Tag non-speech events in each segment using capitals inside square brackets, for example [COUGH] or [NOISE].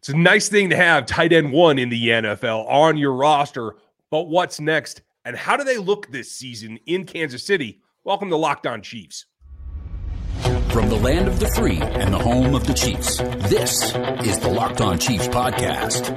It's a nice thing to have tight end one in the NFL on your roster. But what's next? And how do they look this season in Kansas City? Welcome to Locked On Chiefs. From the land of the free and the home of the Chiefs, this is the Locked On Chiefs podcast.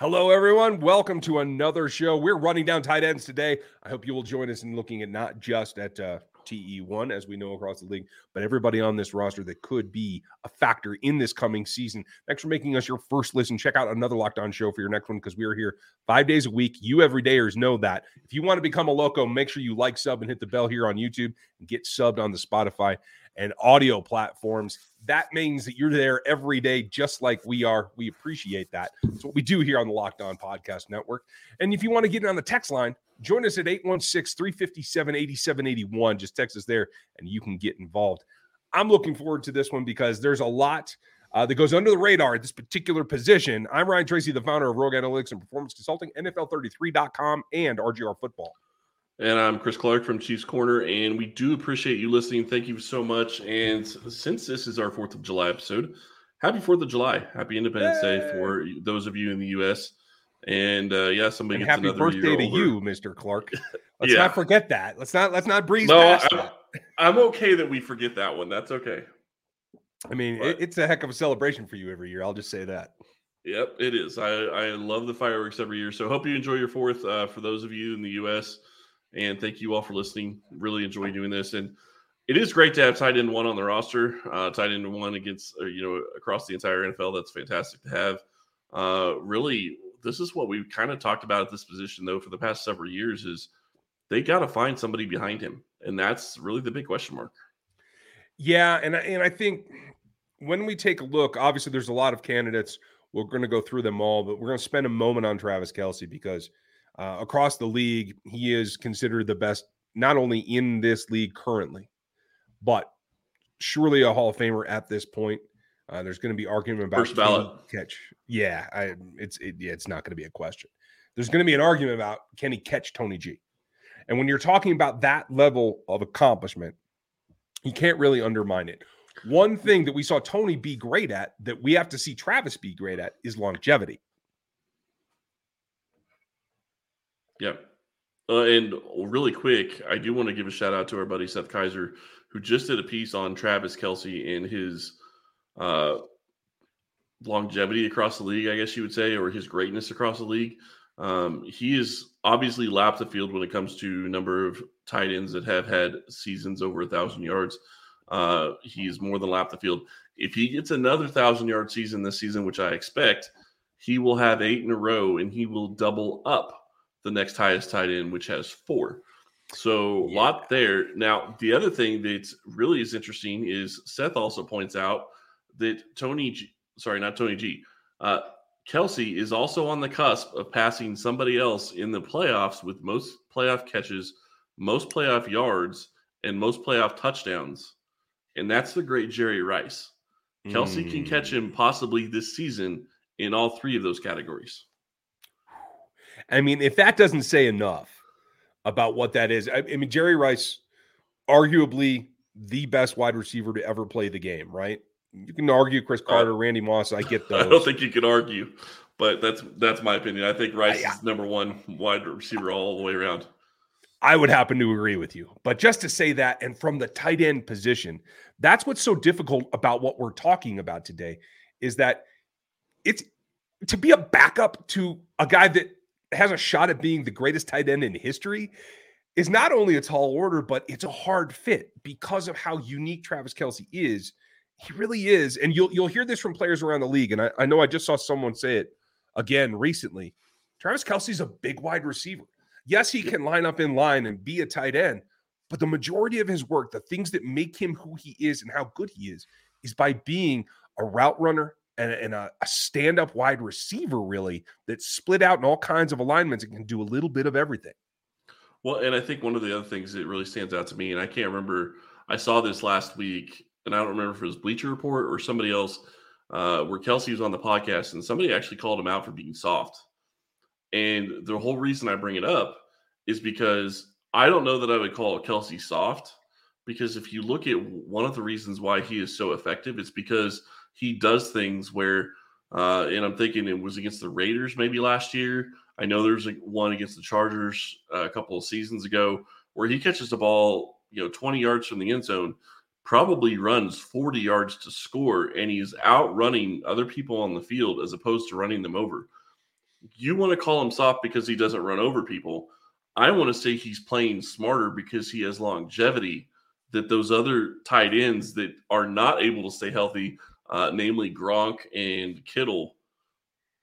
Hello, everyone. Welcome to another show. We're running down tight ends today. I hope you will join us in looking at not just at uh, TE1, as we know across the league, but everybody on this roster that could be a factor in this coming season. Thanks for making us your first listen. Check out another Locked On show for your next one because we are here five days a week. You everydayers know that. If you want to become a loco, make sure you like, sub, and hit the bell here on YouTube and get subbed on the Spotify and audio platforms. That means that you're there every day, just like we are. We appreciate that. That's what we do here on the Locked On Podcast Network. And if you want to get in on the text line, Join us at 816 357 8781. Just text us there and you can get involved. I'm looking forward to this one because there's a lot uh, that goes under the radar at this particular position. I'm Ryan Tracy, the founder of Rogue Analytics and Performance Consulting, NFL33.com, and RGR Football. And I'm Chris Clark from Chiefs Corner, and we do appreciate you listening. Thank you so much. And since this is our 4th of July episode, happy 4th of July. Happy Independence Yay. Day for those of you in the U.S. And uh, yeah, somebody and happy birthday to you, Mr. Clark. [LAUGHS] Let's yeah. not forget that. Let's not let's not breeze no, past I'm, that. I'm okay that we forget that one. That's okay. I mean, it, it's a heck of a celebration for you every year. I'll just say that. Yep, it is. I, I love the fireworks every year. So hope you enjoy your fourth. Uh, for those of you in the U.S. And thank you all for listening. Really enjoy doing this, and it is great to have tight end one on the roster. Uh, tight end one against uh, you know across the entire NFL. That's fantastic to have. Uh, really this is what we've kind of talked about at this position though for the past several years is they got to find somebody behind him, and that's really the big question mark. Yeah, and and I think when we take a look, obviously there's a lot of candidates. We're going to go through them all, but we're going to spend a moment on Travis Kelce because uh, across the league, he is considered the best, not only in this league currently, but surely a Hall of Famer at this point. Uh, there's going to be argument about first ballot catch. Yeah, I, it's it, yeah, it's not going to be a question. There's going to be an argument about can he catch Tony G, and when you're talking about that level of accomplishment, you can't really undermine it. One thing that we saw Tony be great at that we have to see Travis be great at is longevity. Yeah. Uh, and really quick, I do want to give a shout out to our buddy Seth Keysor, who just did a piece on Travis Kelce and his uh, longevity across the league, I guess you would say, or his greatness across the league. Um, he is obviously lapped the field when it comes to number of tight ends that have had seasons over a thousand yards. Uh, he's more than lapped the field. If he gets another thousand yard season this season, which I expect, he will have eight in a row and he will double up the next highest tight end, which has four. So a yeah. lot there. Now, the other thing that really is interesting is Seth also points out that Tony, G, sorry, not Tony G, uh, Kelce is also on the cusp of passing somebody else in the playoffs with most playoff catches, most playoff yards, and most playoff touchdowns. And that's the great Jerry Rice. Kelce mm. can catch him possibly this season in all three of those categories. I mean, if that doesn't say enough about what that is, I, I mean, Jerry Rice, arguably the best wide receiver to ever play the game, right? You can argue Cris Carter, uh, Randy Moss. I get those. [LAUGHS] I don't think you can argue, but that's that's my opinion. I think Rice I, is number one wide receiver all the way around. I would happen to agree with you. But just to say that, and from the tight end position, that's what's so difficult about what we're talking about today is that it's to be a backup to a guy that has a shot at being the greatest tight end in history is not only a tall order, but it's a hard fit because of how unique Travis Kelce is he really is. And you'll you'll hear this from players around the league. And I, I know I just saw someone say it again recently. Travis Kelce's a big wide receiver. Yes, he can line up in line and be a tight end, but the majority of his work, the things that make him who he is and how good he is, is by being a route runner and, and a, a stand up wide receiver, really, that's split out in all kinds of alignments and can do a little bit of everything. Well, and I think one of the other things that really stands out to me, and I can't remember, I saw this last week and I don't remember if it was Bleacher Report or somebody else, uh, where Kelce was on the podcast, and somebody actually called him out for being soft. And the whole reason I bring it up is because I don't know that I would call Kelce soft, because if you look at one of the reasons why he is so effective, it's because he does things where, uh, and I'm thinking it was against the Raiders maybe last year. I know there's a, one against the Chargers uh, a couple of seasons ago where he catches the ball, you know, 20 yards from the end zone, probably runs 40 yards to score, and he's outrunning other people on the field as opposed to running them over. You want to call him soft because he doesn't run over people. I want to say he's playing smarter because he has longevity that those other tight ends that are not able to stay healthy, uh, namely Gronk and Kittle,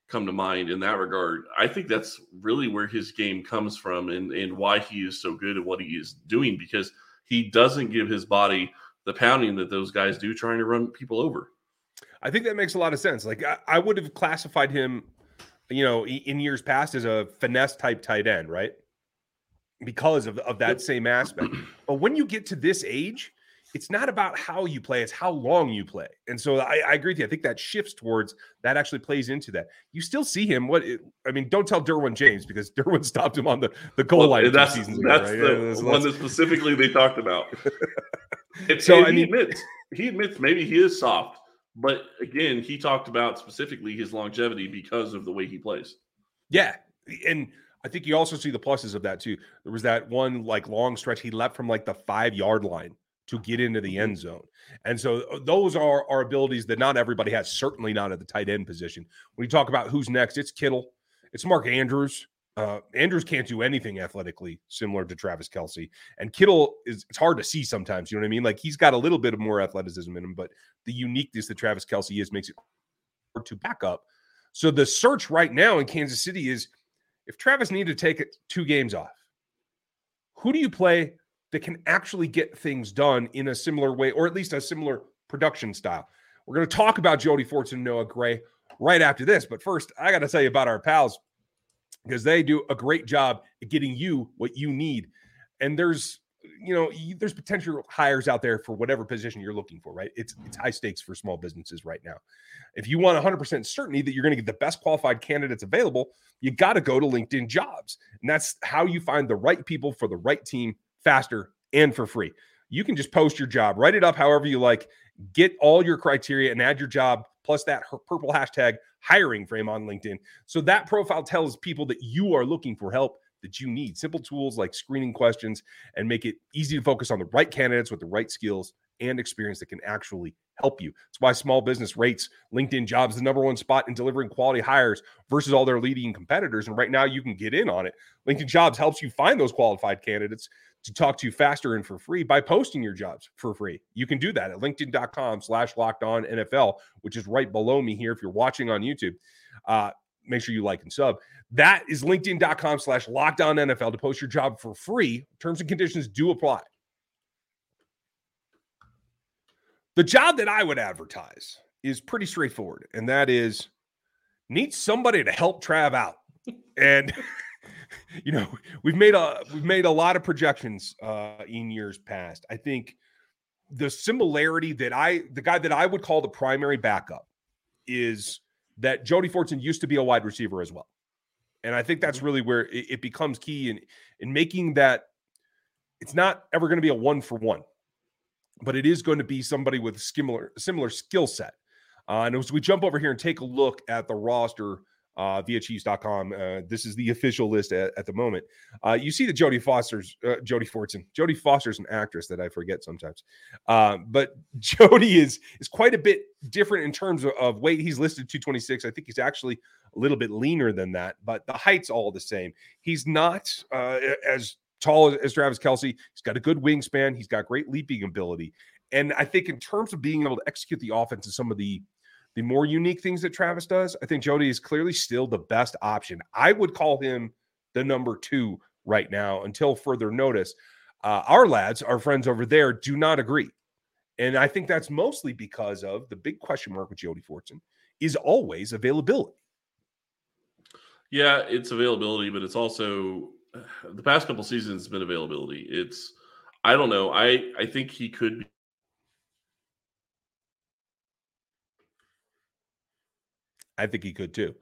come to mind in that regard. I think that's really where his game comes from and, and why he is so good at what he is doing because he doesn't give his body the pounding that those guys do trying to run people over. I think that makes a lot of sense. Like I, I would have classified him, you know, in years past as a finesse type tight end, right? Because of, of that yep. same aspect. But when you get to this age, it's not about how you play, it's how long you play. And so I, I, agree with you. I think that shifts towards that actually plays into that. You still see him. What I mean, don't tell Derwin James because [LAUGHS] Derwin stopped him on the, the goal well, line. That's, ago, right? the yeah, one that specifically they talked about. [LAUGHS] so I mean, he admits he admits maybe he is soft, but again, he talked about specifically his longevity because of the way he plays. Yeah. And I think you also see the pluses of that too. There was that one like long stretch he left from like the five yard line to get into the end zone. And so uh, those are our abilities that not everybody has, certainly not at the tight end position. When you talk about who's next, it's Kittle, it's Mark Andrews. Uh, Andrews can't do anything athletically similar to Travis Kelce. And Kittle is it's hard to see sometimes, you know what I mean? Like he's got a little bit of more athleticism in him, but the uniqueness that Travis Kelce is makes it hard to back up. So the search right now in Kansas City is if Travis needed to take two games off, who do you play that can actually get things done in a similar way, or at least a similar production style. We're going to talk about Jody Fortson and Noah Gray right after this. But first, I got to tell you about our pals because they do a great job at getting you what you need. And there's, you know, there's potential hires out there for whatever position you're looking for, right? It's it's high stakes for small businesses right now. If you want 100% certainty that you're going to get the best qualified candidates available, you got to go to LinkedIn Jobs. And that's how you find the right people for the right team faster and for free. You can just post your job, write it up however you like, get all your criteria and add your job plus that purple hashtag hiring frame on LinkedIn. So that profile tells people that you are looking for help that you need. Simple tools like screening questions and make it easy to focus on the right candidates with the right skills and experience that can actually help you. That's why small business rates LinkedIn jobs the number one spot in delivering quality hires versus all their leading competitors. And right now you can get in on it. LinkedIn jobs helps you find those qualified candidates to talk to you faster and for free by posting your jobs for free. You can do that at linkedin.com slash locked on NFL, which is right below me here. If you're watching on YouTube, uh, make sure you like and sub. That is linkedin.com slash locked on NFL to post your job for free. Terms and conditions do apply. The job that I would advertise is pretty straightforward, and that is need somebody to help Trav out. and [LAUGHS] [LAUGHS] you know, we've made a we've made a lot of projections uh, in years past. I think the similarity that I the guy that I would call the primary backup is that Jody Fortson used to be a wide receiver as well. And I think that's mm-hmm. really where it, it becomes key in in making that it's not ever going to be a one for one, but it is going to be somebody with similar similar skill set. Uh, and as we jump over here and take a look at the roster uh, via Chiefs.com. Uh, this is the official list at, at the moment. Uh, you see that Jody Foster's uh, Jody Fortson. Jody Foster's an actress that I forget sometimes, uh, but [LAUGHS] Jody is is quite a bit different in terms of, of, weight. He's listed 226. I think he's actually a little bit leaner than that, but the height's all the same. He's not uh, as tall as, as Travis Kelce. He's got a good wingspan. He's got great leaping ability. And I think in terms of being able to execute the offense and some of the the more unique things that Travis does, I think Jody is clearly still the best option. I would call him the number two right now until further notice. Uh, our lads, our friends over there, do not agree. And I think that's mostly because of the big question mark with Jody Fortson is always availability. Yeah, it's availability, but it's also the past couple seasons has been availability. It's I don't know. I I think he could I think he could too.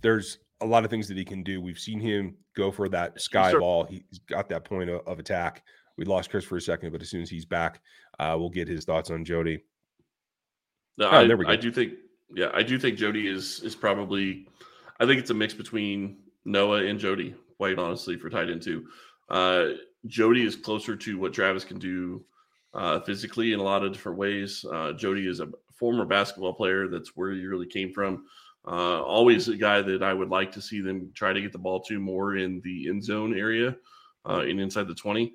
There's a lot of things that he can do. We've seen him go for that sky sure. ball. He's got that point of, of, attack. We lost Chris for a second, but as soon as he's back, uh, we'll get his thoughts on Jody. No, oh, I, there we go. I do think, yeah, I do think Jody is is probably. I think it's a mix between Noah and Jody. Quite honestly, for tight end too. Uh, Jody is closer to what Travis can do uh, physically in a lot of different ways. Uh, Jody is a former basketball player. That's where he really came from. Uh, always a guy that I would like to see them try to get the ball to more in the end zone area uh, and inside the 20.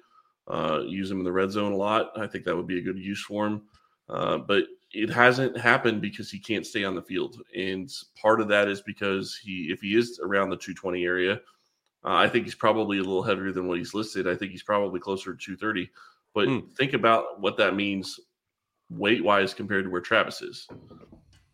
Uh, use him in the red zone a lot. I think that would be a good use for him. Uh, but it hasn't happened because he can't stay on the field. And part of that is because he, if he is around the 220 area, uh, I think he's probably a little heavier than what he's listed. I think he's probably closer to 230. But mm. think about what that means weight wise compared to where Travis is.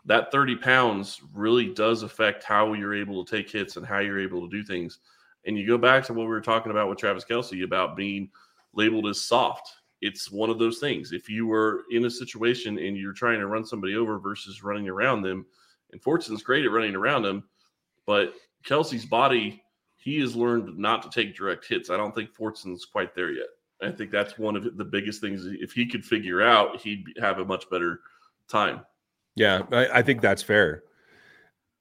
That 30 pounds really does affect how you're able to take hits and how you're able to do things. And you go back to what we were talking about with Travis Kelce about being labeled as soft. It's one of those things. If you were in a situation and you're trying to run somebody over versus running around them, and Fortson's great at running around them, but Kelce's body, he has learned not to take direct hits. I don't think Fortson's quite there yet. I think that's one of the biggest things. If he could figure out, he'd have a much better time. Yeah, I, I think that's fair.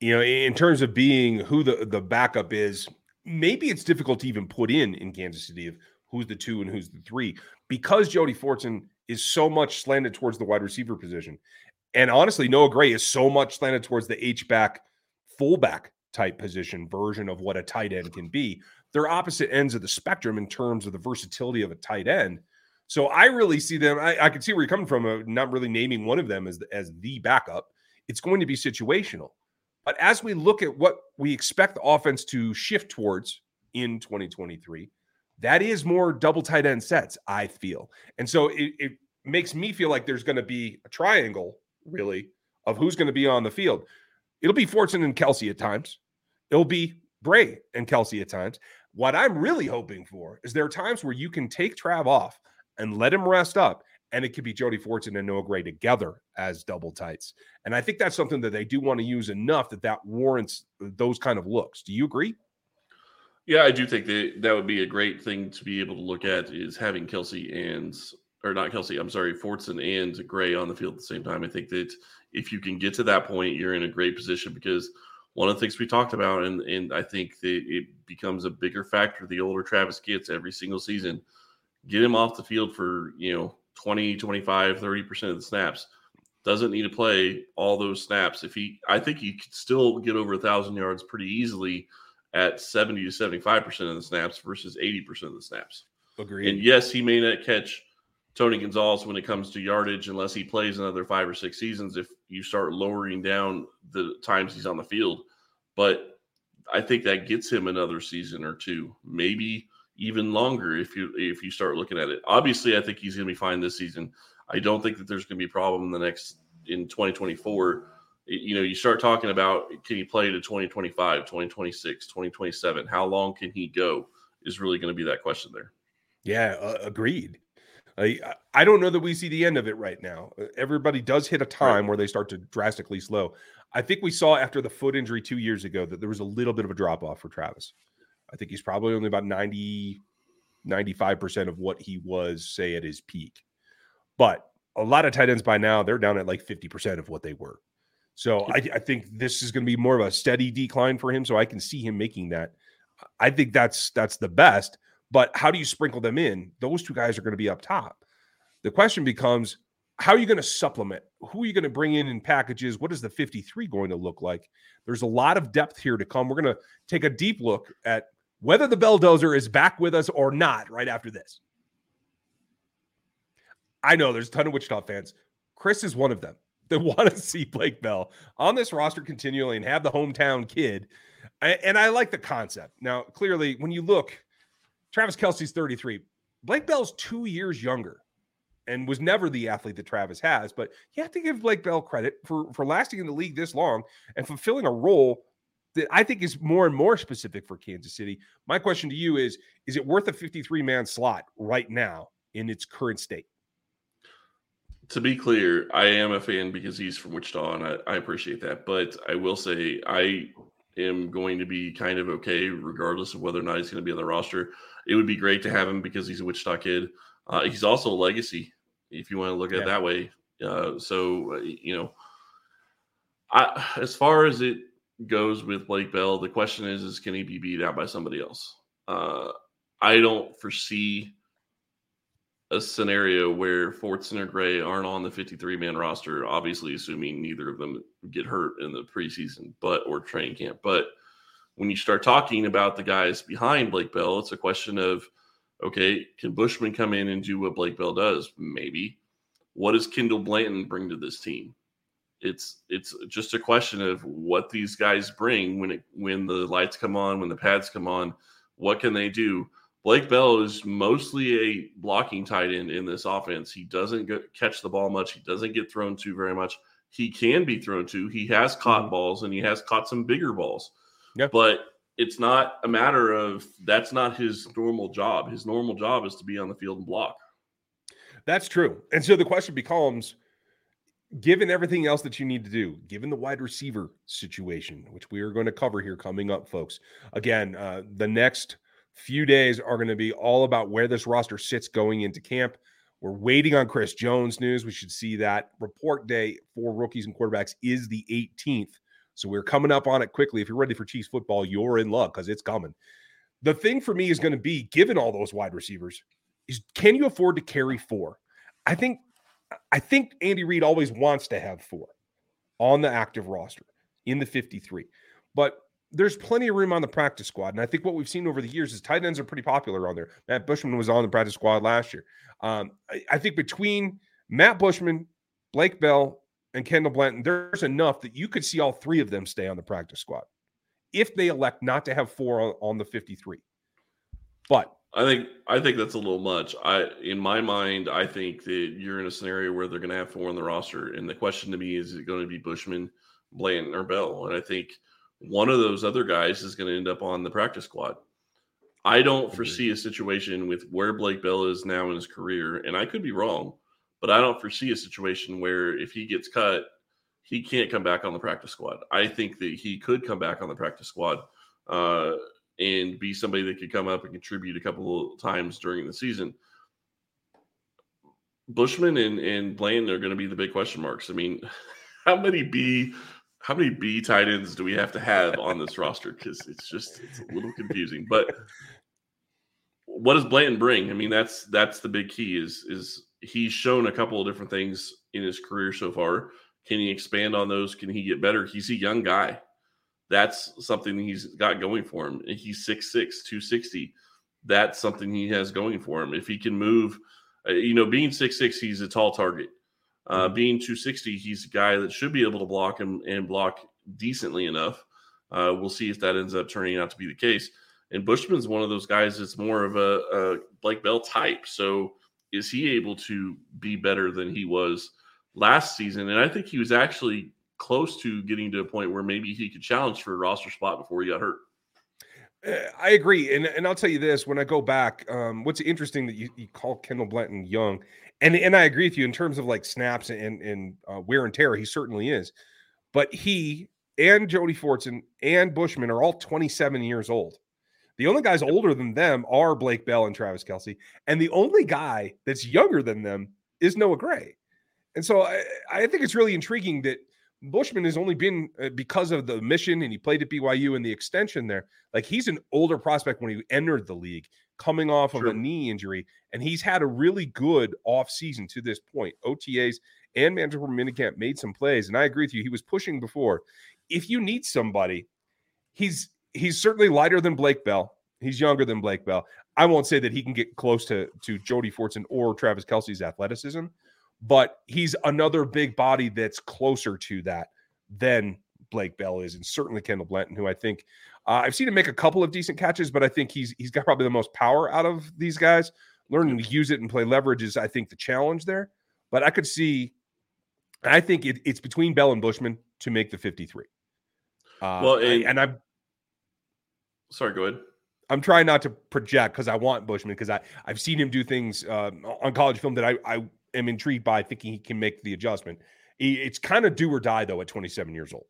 You know, in terms of being who the the backup is, maybe it's difficult to even put in in Kansas City of who's the two and who's the three because Jody Fortson is so much slanted towards the wide receiver position. And honestly, Noah Gray is so much slanted towards the H back fullback type position version of what a tight end can be they're opposite ends of the spectrum in terms of the versatility of a tight end. So I really see them. I, I can see where you're coming from, uh, not really naming one of them as the, as the backup. It's going to be situational. But as we look at what we expect the offense to shift towards in 2023, that is more double tight end sets, I feel. And so it, it makes me feel like there's going to be a triangle, really, of who's going to be on the field. It'll be Fortson and Kelce at times. It'll be Gray and Kelce at times. What I'm really hoping for is there are times where you can take Trav off and let him rest up, and it could be Jody Fortson and Noah Gray together as double tights. And I think that's something that they do want to use enough that that warrants those kind of looks. Do you agree? Yeah, I do think that that would be a great thing to be able to look at is having Kelce and or not Kelce, I'm sorry, Fortson and Gray on the field at the same time. I think that if you can get to that point, you're in a great position because – one of the things we talked about, and and I think that it becomes a bigger factor the older Travis gets every single season. Get him off the field for, you know, 20, 25, 30% of the snaps. Doesn't need to play all those snaps. If he, I think he could still get over a thousand yards pretty easily at 70 to 75% of the snaps versus 80% of the snaps. Agreed. And yes, he may not catch Tony Gonzalez when it comes to yardage unless he plays another five or six seasons if you start lowering down the times he's on the field. But I think that gets him another season or two, maybe even longer if you if you start looking at it. Obviously, I think he's going to be fine this season. I don't think that there's going to be a problem in the next in 2024. You know, you start talking about can he play to 2025, 2026, 2027? How long can he go? Is really going to be that question there. Yeah, uh, agreed. I, I don't know that we see the end of it right now. Uh, everybody does hit a time right. where they start to drastically slow. I think we saw after the foot injury two years ago that there was a little bit of a drop off for Travis. I think he's probably only about 90, 95% of what he was, say, at his peak. But a lot of tight ends by now, they're down at like 50% of what they were. So I, I think this is going to be more of a steady decline for him. So I can see him making that. I think that's that's the best. But how do you sprinkle them in? Those two guys are going to be up top. The question becomes how are you going to supplement? Who are you going to bring in in packages? What is the 53 going to look like? There's a lot of depth here to come. We're going to take a deep look at whether the Belldozer is back with us or not right after this. I know there's a ton of Wichita fans. Chris is one of them [LAUGHS] that want to see Blake Bell on this roster continually and have the hometown kid. And I like the concept. Now, clearly, when you look Travis Kelce's 33. Blake Bell's two years younger and was never the athlete that Travis has. But you have to give Blake Bell credit for, for lasting in the league this long and fulfilling a role that I think is more and more specific for Kansas City. My question to you is Is it worth a 53 man slot right now in its current state? To be clear, I am a fan because he's from Wichita and I, I appreciate that. But I will say, I am going to be kind of okay regardless of whether or not he's going to be on the roster it would be great to have him because he's a Wichita kid. Uh, he's also a legacy, if you want to look at yeah. it that way. Uh, so uh, you know, I, as far as it goes with Blake Bell, the question is, is can he be beat out by somebody else? Uh, I don't foresee a scenario where Fortson or Gray aren't on the 53 man roster, obviously assuming neither of them get hurt in the preseason, but or training camp. But when you start talking about the guys behind Blake Bell, it's a question of okay, can Bushman come in and do what Blake Bell does? Maybe. What does Kendall Blanton bring to this team? It's it's just a question of what these guys bring when it when the lights come on, when the pads come on. What can they do? Blake Bell is mostly a blocking tight end in this offense. He doesn't get, catch the ball much. He doesn't get thrown to very much. He can be thrown to. He has caught mm-hmm. balls and he has caught some bigger balls. Yeah. But it's not a matter of that's not his normal job. His normal job is to be on the field and block. That's true. And so the question becomes given everything else that you need to do, given the wide receiver situation, which we are going to cover here coming up, folks. Again, uh, the next few days are going to be all about where this roster sits going into camp. We're waiting on Chris Jones news. We should see that report day for rookies and quarterbacks is the 18th. So we're coming up on it quickly. If you're ready for Chiefs football, you're in luck because it's coming. The thing for me is going to be, given all those wide receivers, is can you afford to carry four? I think I think Andy Reid always wants to have four on the active roster in the 53. But there's plenty of room on the practice squad. And I think what we've seen over the years is tight ends are pretty popular on there. Matt Bushman was on the practice squad last year. Um, I, I, think between Matt Bushman, Blake Bell, and Kendall Blanton, there's enough that you could see all three of them stay on the practice squad if they elect not to have four on, on the 53. But I think I think that's a little much. I in my mind, I think that you're in a scenario where they're going to have four on the roster, and the question to me is: Is it going to be Bushman, Blanton, or Bell? And I think one of those other guys is going to end up on the practice squad. I don't foresee a situation with where Blake Bell is now in his career, and I could be wrong, but I don't foresee a situation where if he gets cut, he can't come back on the practice squad. I think that he could come back on the practice squad uh, and be somebody that could come up and contribute a couple of times during the season. Bushman and, and Bland are going to be the big question marks. I mean, [LAUGHS] how many B how many B tight ends do we have to have on this roster? Because it's just it's a little confusing. But what does Blanton bring? I mean, that's that's the big key. Is is he's shown a couple of different things in his career so far. Can he expand on those? Can he get better? He's a young guy. That's something he's got going for him. He's 6'6, 260. That's something he has going for him. If he can move, uh, you know, being 6'6, he's a tall target. Uh, mm-hmm. being 260, he's a guy that should be able to block him and block decently enough. Uh, we'll see if that ends up turning out to be the case. And Bushman's one of those guys that's more of a, a Blake Bell type. So is he able to be better than he was last season? And I think he was actually close to getting to a point where maybe he could challenge for a roster spot before he got hurt. Uh, I agree, and and I'll tell you this: when I go back, um, what's interesting that you, you call Kendall Blanton young and and I agree with you in terms of like snaps and and uh, wear and tear. He certainly is, but he and Jody Fortson and Bushman are all 27 years old. The only guys older than them are Blake Bell and Travis Kelce, and the only guy that's younger than them is Noah Gray. And so I, I think it's really intriguing that Bushman has only been uh, because of the mission and he played at BYU and the extension there. Like he's an older prospect when he entered the league coming off of a knee injury, and he's had a really good off season to this point. OTAs and mandatory minicamp made some plays, and I agree with you. He was pushing before. If you need somebody, he's he's certainly lighter than Blake Bell. He's younger than Blake Bell. I won't say that he can get close to to Jody Fortson or Travis Kelce's athleticism, but he's another big body that's closer to that than Blake Bell is, and certainly Kendall Blanton, who I think uh, I've seen him make a couple of decent catches, but I think he's he's got probably the most power out of these guys. Learning to use it and play leverage is, I think, the challenge there. But I could see, I think it, it's between Bell and Bushman to make the 53. Uh, well, and, I, and I'm sorry, go ahead. I'm trying not to project because I want Bushman because I I've seen him do things uh, on college film that I I am intrigued by, thinking he can make the adjustment. It's kind of do or die though at 27 years old.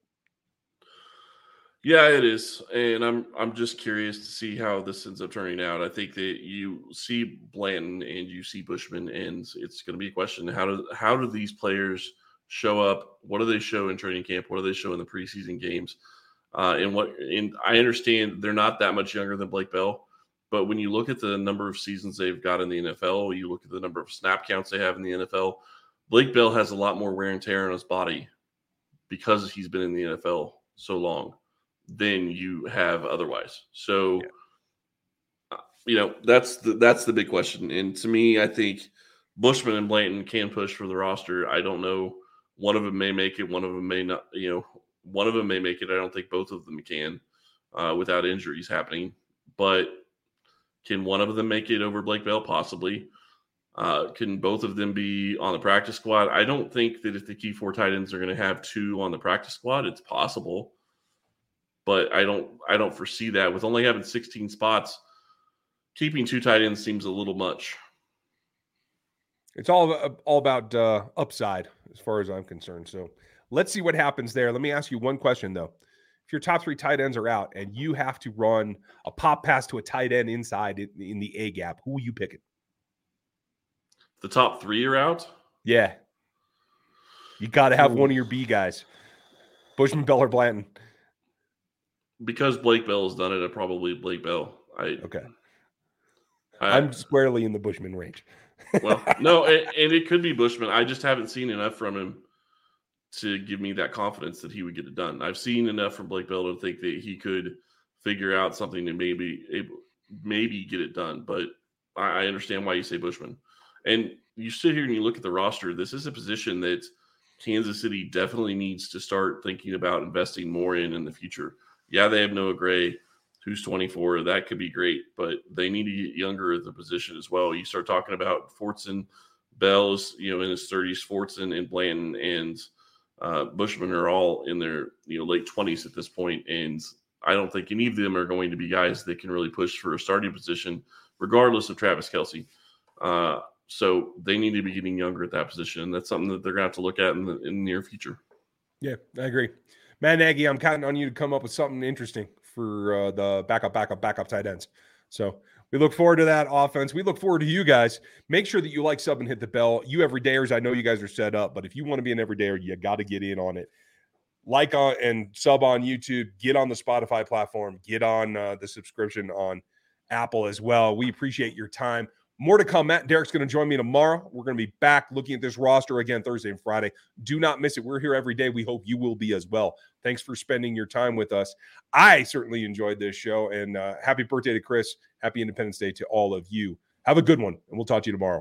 Yeah, it is, and I'm I'm just curious to see how this ends up turning out. I think that you see Blanton and you see Bushman, and it's going to be a question how do how do these players show up. What do they show in training camp? What do they show in the preseason games? Uh, and what and I understand they're not that much younger than Blake Bell, but when you look at the number of seasons they've got in the NFL, you look at the number of snap counts they have in the NFL. Blake Bell has a lot more wear and tear on his body because he's been in the NFL so long than you have otherwise. So, yeah. Uh, you know, that's the that's the big question. And to me, I think Bushman and Blanton can push for the roster. I don't know. One of them may make it. One of them may not. You know, one of them may make it. I don't think both of them can uh, without injuries happening. But can one of them make it over Blake Bell? Possibly. Uh, can both of them be on the practice squad? I don't think that if the key four tight ends are going to have two on the practice squad, it's possible. But I don't, I don't foresee that with only having 16 spots. Keeping two tight ends seems a little much. It's all all about uh, upside as far as I'm concerned. So let's see what happens there. Let me ask you one question though. If your top three tight ends are out and you have to run a pop pass to a tight end inside in, the A gap, who are you picking? The top three are out. Yeah, you got to have Ooh. one of your B guys, Bushman, Bell, or Blanton. Because Blake Bell has done it, I probably Blake Bell. I okay. I, I'm squarely in the Bushman range well, [LAUGHS] no, and, and, it could be Bushman. I just haven't seen enough from him to give me that confidence that he would get it done. I've seen enough from Blake Bell to think that he could figure out something to maybe able, maybe get it done. But I, I understand why you say Bushman. And you sit here and you look at the roster. This is a position that Kansas City definitely needs to start thinking about investing more in in the future. Yeah, they have Noah Gray who's 24, that could be great, but they need to get younger at the position as well. You start talking about Fortson, Bell's, you know, in his 30s, Fortson and Blanton and uh, Bushman are all in their, you know, late 20s at this point, and I don't think any of them are going to be guys that can really push for a starting position, regardless of Travis Kelce. Uh, so they need to be getting younger at that position. And that's something that they're going to have to look at in the, in the near future. Yeah, I agree. Matt Nagy, I'm counting on you to come up with something interesting for uh, the backup, backup, backup tight ends. So we look forward to that offense. We look forward to you guys. Make sure that you like, sub, and hit the bell. You everydayers, I know you guys are set up, but if you want to be an everydayer, you got to get in on it. Like on and sub on YouTube. Get on the Spotify platform. Get on uh, the subscription on Apple as well. We appreciate your time. More to come. Matt Derek's going to join me tomorrow. We're going to be back looking at this roster again Thursday and Friday. Do not miss it. We're here every day. We hope you will be as well. Thanks for spending your time with us. I certainly enjoyed this show, and uh, happy birthday to Chris. Happy Independence Day to all of you. Have a good one, and we'll talk to you tomorrow.